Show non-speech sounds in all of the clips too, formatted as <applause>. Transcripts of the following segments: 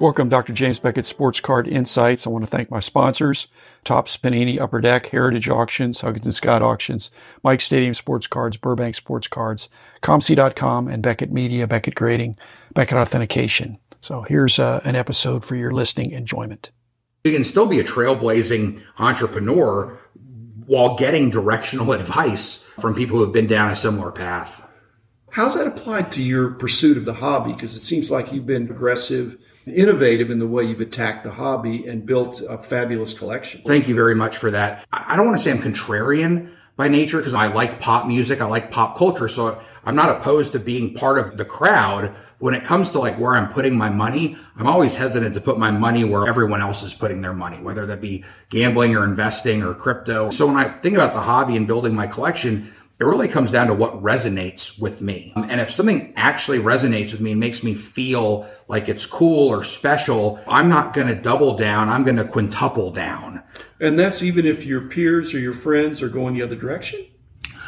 Welcome, Dr. James Beckett Sports Card Insights. I want to thank my sponsors, Topps Panini Upper Deck, Heritage Auctions, Huggins and Scott Auctions, Mike Stadium Sports Cards, Burbank Sports Cards, ComC.com, and Beckett Media, Beckett Grading, Beckett Authentication. So here's uh, an episode for your listening enjoyment. You can still be a trailblazing entrepreneur while getting directional <laughs> advice from people who have been down a similar path. How's that applied to your pursuit of the hobby? Because it seems like you've been aggressive innovative in the way you've attacked the hobby and built a fabulous collection. Thank you very much for that. I don't want to say I'm contrarian by nature because I like pop music. I like pop culture. So I'm not opposed to being part of the crowd. When it comes to like where I'm putting my money, I'm always hesitant to put my money where everyone else is putting their money, whether that be gambling or investing or crypto. So when I think about the hobby and building my collection, it really comes down to what resonates with me. And if something actually resonates with me and makes me feel like it's cool or special, I'm not going to double down. I'm going to quintuple down. And that's even if your peers or your friends are going the other direction?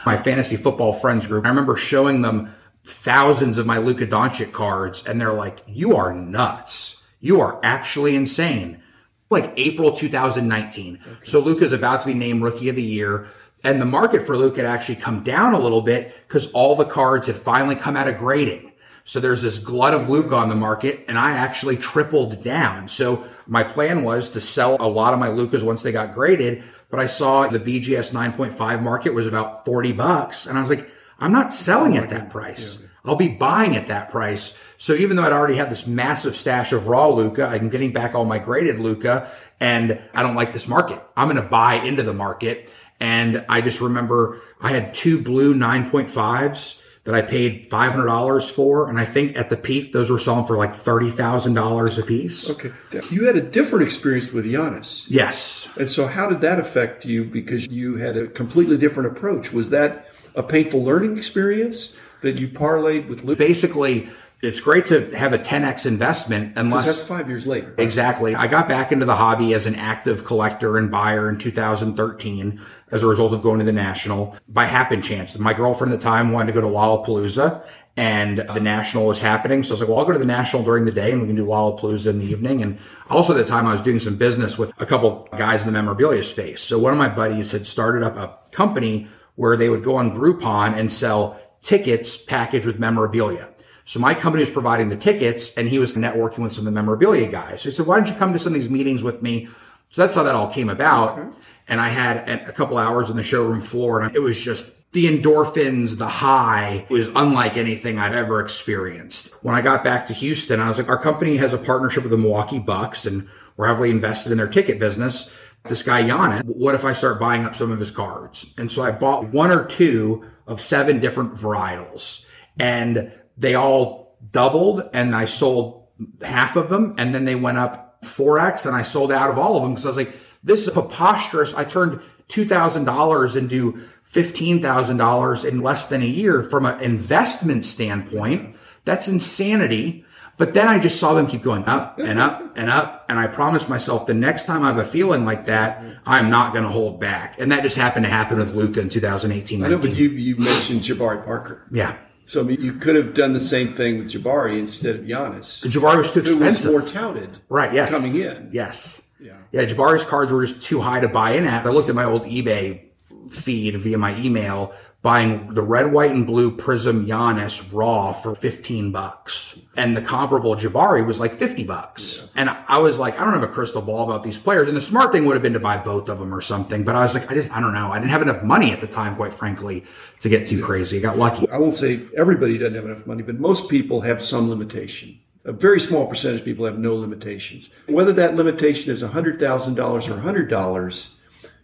My fantasy football friends group, I remember showing them thousands of my Luka Doncic cards and they're like, you are nuts. You are actually insane. Like April 2019. Okay. So Luka's about to be named rookie of the year and the market for Luka had actually come down a little bit because all the cards had finally come out of grading. So there's this glut of Luka on the market and I actually tripled down. So my plan was to sell a lot of my Lukas once they got graded, but I saw the BGS 9.5 market was about 40 bucks. And I was like, I'm not selling at that price. I'll be buying at that price. So even though I'd already had this massive stash of raw Luka, I'm getting back all my graded Luka and I don't like this market. I'm going to buy into the market. And I just remember I had two blue 9.5s that I paid $500 for. And I think at the peak, those were selling for like $30,000 a piece. Okay. You had a different experience with Giannis. Yes. And so how did that affect you? Because you had a completely different approach. Was that a painful learning experience that you parlayed with Luka? Basically, it's great to have a 10x investment unless that's five years later. Exactly. I got back into the hobby as an active collector and buyer in 2013 as a result of going to the national by happen chance. My girlfriend at the time wanted to go to Lollapalooza and the national was happening. So I was like, well, I'll go to the national during the day and we can do Lollapalooza in the evening. And also at the time I was doing some business with a couple guys in the memorabilia space. So one of my buddies had started up a company where they would go on Groupon and sell tickets packaged with memorabilia. So my company was providing the tickets and he was networking with some of the memorabilia guys. So he said, why don't you come to some of these meetings with me? So that's how that all came about. Okay. And I had a couple hours on the showroom floor and it was just the endorphins, the high was unlike anything I'd ever experienced. When I got back to Houston, I was like, our company has a partnership with the Milwaukee Bucks and we're heavily invested in their ticket business. This guy, Giannis, what if I start buying up some of his cards? And so I bought one or two of seven different varietals and they all doubled and I sold half of them and then they went up 4x and I sold out of all of them because I was like, this is preposterous. I turned $2,000 into $15,000 in less than a year from an investment standpoint. That's insanity. But then I just saw them keep going up and up and up. And I promised myself the next time I have a feeling like that, mm-hmm. I'm not going to hold back. And that just happened to happen with Luka in 2018. I know, but you, you mentioned Jabari Parker. Yeah. So I mean, you could have done the same thing with Jabari instead of Giannis. Jabari was too expensive. was more touted. Right. Yes. Coming in. Yes. Yeah. Yeah. Jabari's cards were just too high to buy in at. I looked at my old eBay feed via my email buying the red, white, and blue Prizm Giannis raw for 15 bucks. And the comparable Jabari was like 50 bucks. Yeah. And I was like, I don't have a crystal ball about these players. And the smart thing would have been to buy both of them or something. But I was like, I just, I don't know. I didn't have enough money at the time, quite frankly, to get too crazy. I got lucky. I won't say everybody doesn't have enough money, but most people have some limitation. A very small percentage of people have no limitations. Whether that limitation is $100,000 or $100,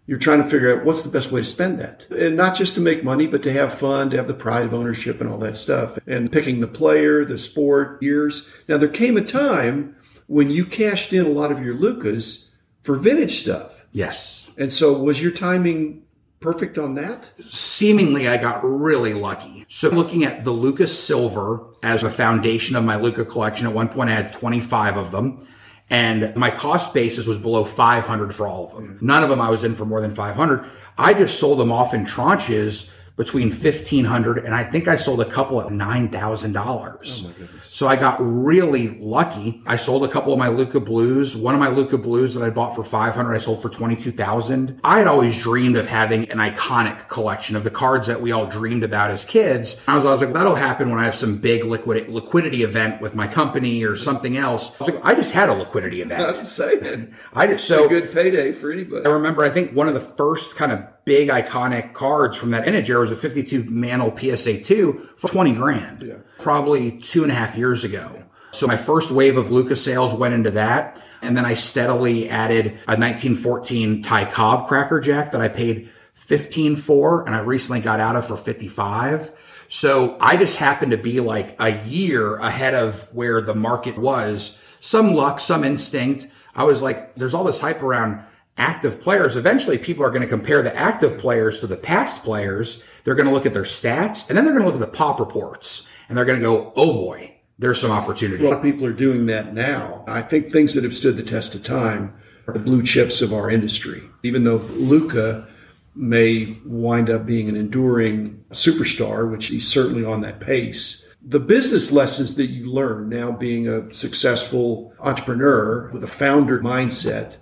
you're trying to figure out what's the best way to spend that. And not just to make money, but to have fun, to have the pride of ownership and all that stuff. And picking the player, the sport, years. Now, there came a time when you cashed in a lot of your Lucas for vintage stuff. Yes. And so was your timing perfect on that? Seemingly, I got really lucky. So looking at the Lucas Silver as a foundation of my Luka collection, at one point I had 25 of them and my cost basis was below 500 for all of them. None of them I was in for more than 500. I just sold them off in tranches between fifteen hundred and I think I sold a couple at nine thousand dollars. Oh So I got really lucky. I sold a couple of my Luka Blues. One of my Luka Blues that I bought for 500, I sold for 22,000. I had always dreamed of having an iconic collection of the cards that we all dreamed about as kids. I was, I was like, that'll happen when I have some big liquid, liquidity event with my company or something else. I was like, I just had a liquidity event. <laughs> I'm saying. I just, so good payday for anybody. I remember, I think one of the first kind of big iconic cards from that vintage era was a 52 Mantle PSA 2 for 20 grand. Yeah. Probably two and a half years ago. So my first wave of Luka sales went into that. And then I steadily added a 1914 Ty Cobb Cracker Jack that I paid 15 for and I recently got out of for 55. So I just happened to be like a year ahead of where the market was. Some luck, some instinct. I was like, there's all this hype around active players, eventually people are going to compare the active players to the past players. They're going to look at their stats and then they're going to look at the pop reports and they're going to go, oh boy, there's some opportunity. A lot of people are doing that now. I think things that have stood the test of time are the blue chips of our industry. Even though Luka may wind up being an enduring superstar, which he's certainly on that pace. The business lessons that you learn now being a successful entrepreneur with a founder mindset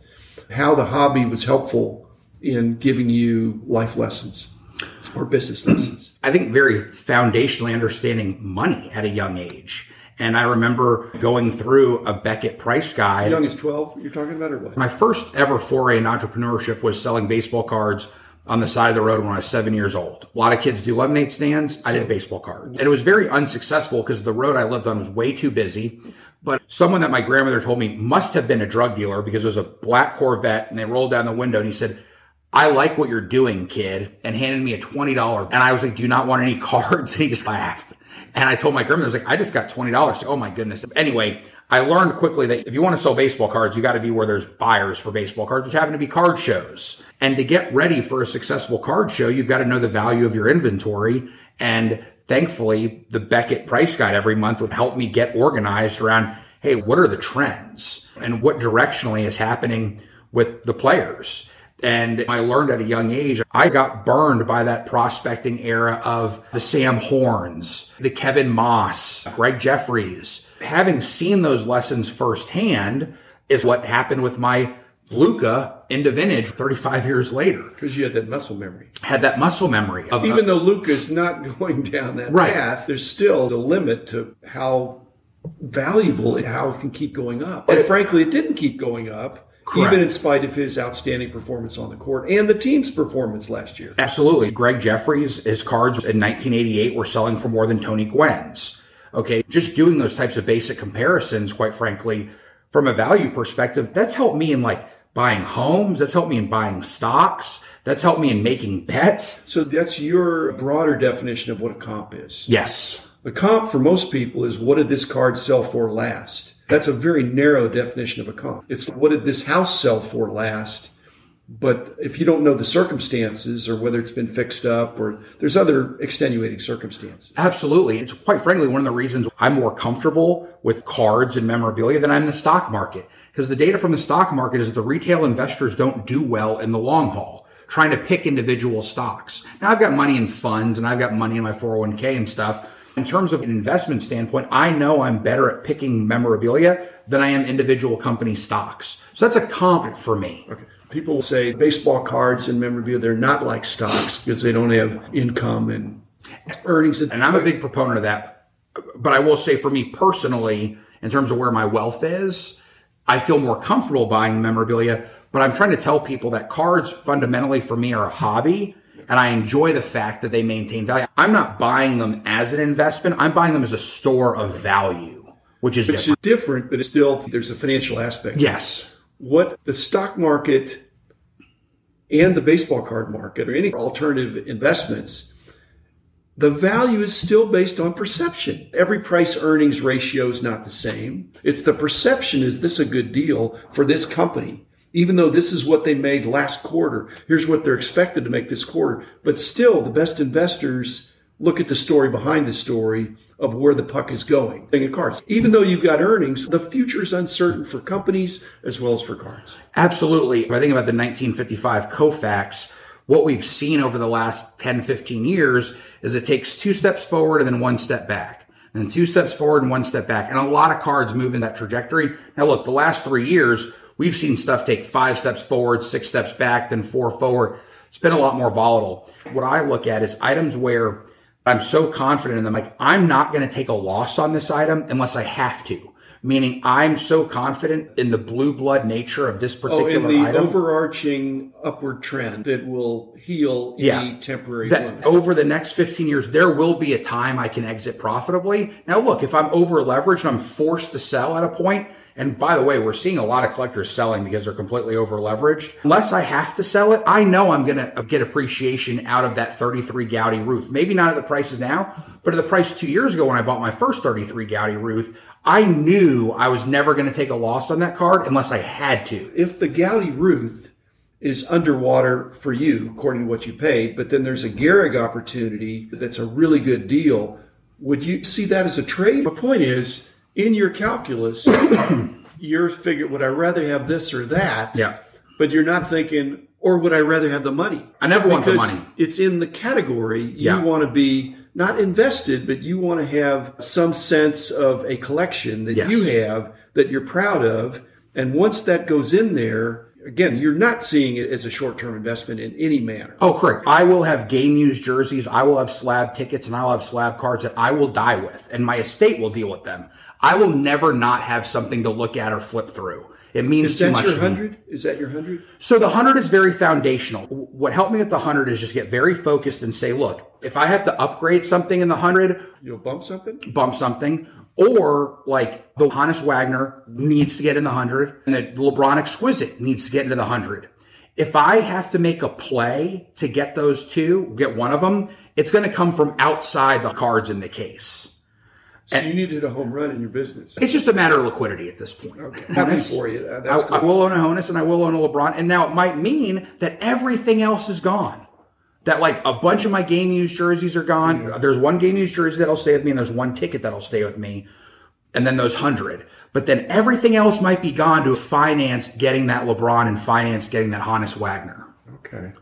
how the hobby was helpful in giving you life lessons or business lessons. I think very foundationally understanding money at a young age. And I remember going through a Beckett price guide. Young as 12, you're talking about, or what? My first ever foray in entrepreneurship was selling baseball cards on the side of the road when I was seven years old. A lot of kids do lemonade stands. I did baseball cards. And it was very unsuccessful because the road I lived on was way too busy. But someone that my grandmother told me must have been a drug dealer because it was a black Corvette and they rolled down the window and he said, I like what you're doing, kid, and handed me a $20. And I was like, do you not want any <laughs> cards? And he just laughed. And I told my grandmother, I was like, I just got $20. So, Oh my goodness. Anyway, I learned quickly that if you want to sell baseball cards, you got to be where there's buyers for baseball cards, which happen to be card shows. And to get ready for a successful card show, you've got to know the value of your inventory. And thankfully, the Beckett price guide every month would help me get organized around, hey, what are the trends and what directionally is happening with the players? And I learned at a young age, I got burned by that prospecting era of the Sam Horns, the Kevin Maas, Gregg Jefferies. Having seen those lessons firsthand is what happened with my Luka into vintage 35 years later. Because you had that muscle memory. Had that muscle memory. Of, Even though Luka's not <laughs> going down that right. path, there's still a limit to how valuable it, how it can keep going up. And frankly, it didn't keep going up. Correct. Even in spite of his outstanding performance on the court and the team's performance last year. Absolutely. Gregg Jefferies, his cards in 1988 were selling for more than Tony Gwynn's. Okay. Just doing those types of basic comparisons, quite frankly, from a value perspective, that's helped me in like buying homes. That's helped me in buying stocks. That's helped me in making bets. So that's your broader definition of what a comp is. Yes. A comp for most people is what did this card sell for last? That's a very narrow definition of a comp. It's what did this house sell for last? But if you don't know the circumstances or whether it's been fixed up or there's other extenuating circumstances. Absolutely. It's quite frankly one of the reasons I'm more comfortable with cards and memorabilia than I'm in the stock market. Because the data from the stock market is that the retail investors don't do well in the long haul, trying to pick individual stocks. Now I've got money in funds and I've got money in my 401k and stuff. In terms of an investment standpoint, I know I'm better at picking memorabilia than I am individual company stocks. So that's a comp for me. Okay. People say baseball cards and memorabilia, they're not like stocks because they don't have income and earnings. And I'm a big proponent of that. But I will say for me personally, in terms of where my wealth is, I feel more comfortable buying memorabilia. But I'm trying to tell people that cards fundamentally for me are a hobby and I enjoy the fact that they maintain value. I'm not buying them as an investment. I'm buying them as a store of value, which is which different. is different, but it's still there's a financial aspect. Yes. What the stock market and the baseball card market or any alternative investments, the value is still based on perception. Every price earnings ratio is not the same. It's the perception is this a good deal for this company? Even though this is what they made last quarter, here's what they're expected to make this quarter. But still, the best investors look at the story behind the story of where the puck is going in cards. Even though you've got earnings, the future is uncertain for companies as well as for cards. Absolutely. I think about the 1955 Koufax what we've seen over the last 10, 15 years is it takes two steps forward and then one step back. And then two steps forward and one step back. And a lot of cards move in that trajectory. Now look, the last three years, we've seen stuff take five steps forward, six steps back, then four forward. It's been a lot more volatile. What I look at is items where I'm so confident in them. Like I'm not going to take a loss on this item unless I have to. Meaning I'm so confident in the blue blood nature of this particular oh, in the item. overarching upward trend that will heal Yeah. any temporary that limit. over the next 15 years, there will be a time I can exit profitably. Now, look, if I'm over leveraged and I'm forced to sell at a point, and by the way, we're seeing a lot of collectors selling because they're completely over leveraged. Unless I have to sell it, I know I'm going to get appreciation out of that 33 Goudey Ruth. Maybe not at the prices now, but at the price two years ago when I bought my first 33 Goudey Ruth, I knew I was never going to take a loss on that card unless I had to. if the Goudey Ruth is underwater for you, according to what you paid, but then there's a Gehrig opportunity that's a really good deal, would you see that as a trade? The point is, in your calculus, <coughs> you're figuring, would I rather have this or that? Yeah. But you're not thinking, or would I rather have the money? I never want the Because money. It's in the category. You Yeah. want to be not invested, but you want to have some sense of a collection that Yes. you have that you're proud of. And once that goes in there, again, you're not seeing it as a short term investment in any manner. Oh, correct. I will have game used jerseys. I will have slab tickets and I'll have slab cards that I will die with and my estate will deal with them. I will never not have something to look at or flip through. It means Is too much your hundred? Is that your hundred? So the 100 is very foundational. What helped me with the 100 is just get very focused and say, look, if I have to upgrade something in the 100, You'll bump something? bump something, or like the Honus Wagner needs to get in the 100 and the LeBron Exquisite needs to get into the 100. If I have to make a play to get those two, get one of them, it's going to come from outside the cards in the case. So you needed a home run in your business. It's just a matter of liquidity at this point. Okay. Happy for you. I, I will own a Honus and I will own a LeBron. And now it might mean that everything else is gone. That like a bunch of my game used jerseys are gone. Mm-hmm. There's one game used jersey that'll stay with me and there's one ticket that'll stay with me. And then those hundred. But then everything else might be gone to finance getting that LeBron and finance getting that Honus Wagner. Okay.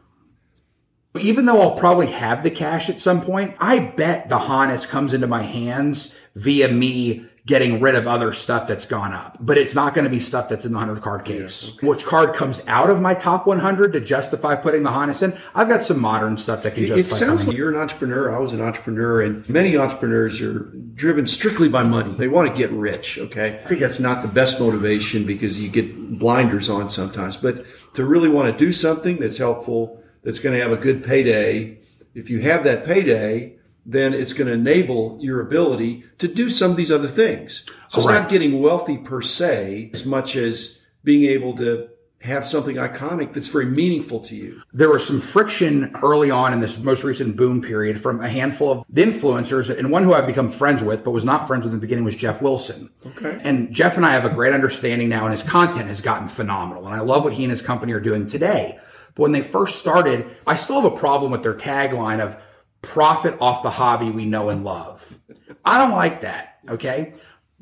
Even though I'll probably have the cash at some point, I bet the Honus comes into my hands via me getting rid of other stuff that's gone up. But it's not going to be stuff that's in the 100 card case. Which card comes out of my top 100 to justify putting the Honus in? I've got some modern stuff that can It justify sounds coming like you're an entrepreneur. I was an entrepreneur, and many entrepreneurs are driven strictly by money. They want to get rich. Okay, I think that's not the best motivation because you get blinders on sometimes. But to really want to do something that's helpful, that's going to have a good payday. If you have that payday, then it's going to enable your ability to do some of these other things. So it's not getting wealthy per se, as much as being able to have something iconic that's very meaningful to you. there was some friction early on in this most recent boom period from a handful of influencers and one who I've become friends with, but was not friends with in the beginning was Geoff Wilson. Okay. And Geoff and I have a great understanding now and his content has gotten phenomenal. And I love what he and his company are doing today. But when they first started, I still have a problem with their tagline of profit off the hobby we know and love. I don't like that. Okay.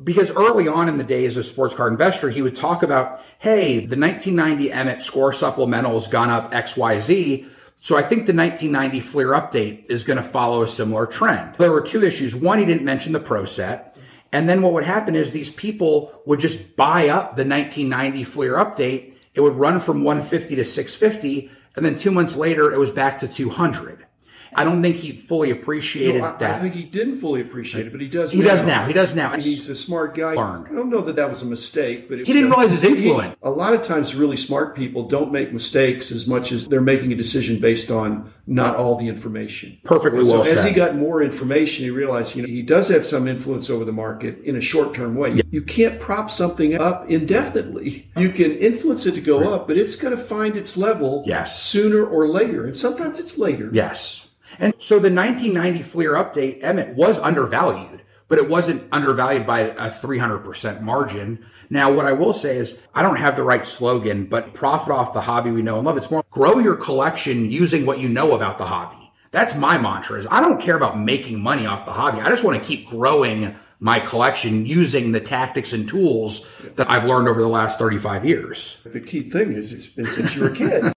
Because early on in the days of Sports Card Investor, he would talk about, hey, the 1990 Emmitt score supplemental has gone up XYZ. So I think the 1990 Fleer update is going to follow a similar trend. There were two issues. One, he didn't mention the Pro set. And then what would happen is these people would just buy up the 1990 Fleer update. It would run from 150 to 650. And then two months later, it was back to 200. I don't think he fully appreciated I, that. I think he didn't fully appreciate it, but he does. he does now. He does now. And he's a smart guy. Learned. I don't know that that was a mistake, but He didn't realize his influence. A lot of times, really smart people don't make mistakes as much as they're making a decision based on not all the information. Perfectly So well as said. he got more information, he realized you know he does have some influence over the market in a short term way. You can't prop something up indefinitely. You can influence it to go up, but it's going to find its level Yes. sooner or later, and sometimes it's later. Yes. And so the 1990 Fleer update, Emmitt was undervalued, but it wasn't undervalued by a 300% margin. Now, what I will say is I don't have the right slogan, but profit off the hobby we know and love. It's more grow your collection using what you know about the hobby. That's my mantra is I don't care about making money off the hobby. I just want to keep growing my collection using the tactics and tools that I've learned over the last 35 years. The key thing is it's been since you were a kid.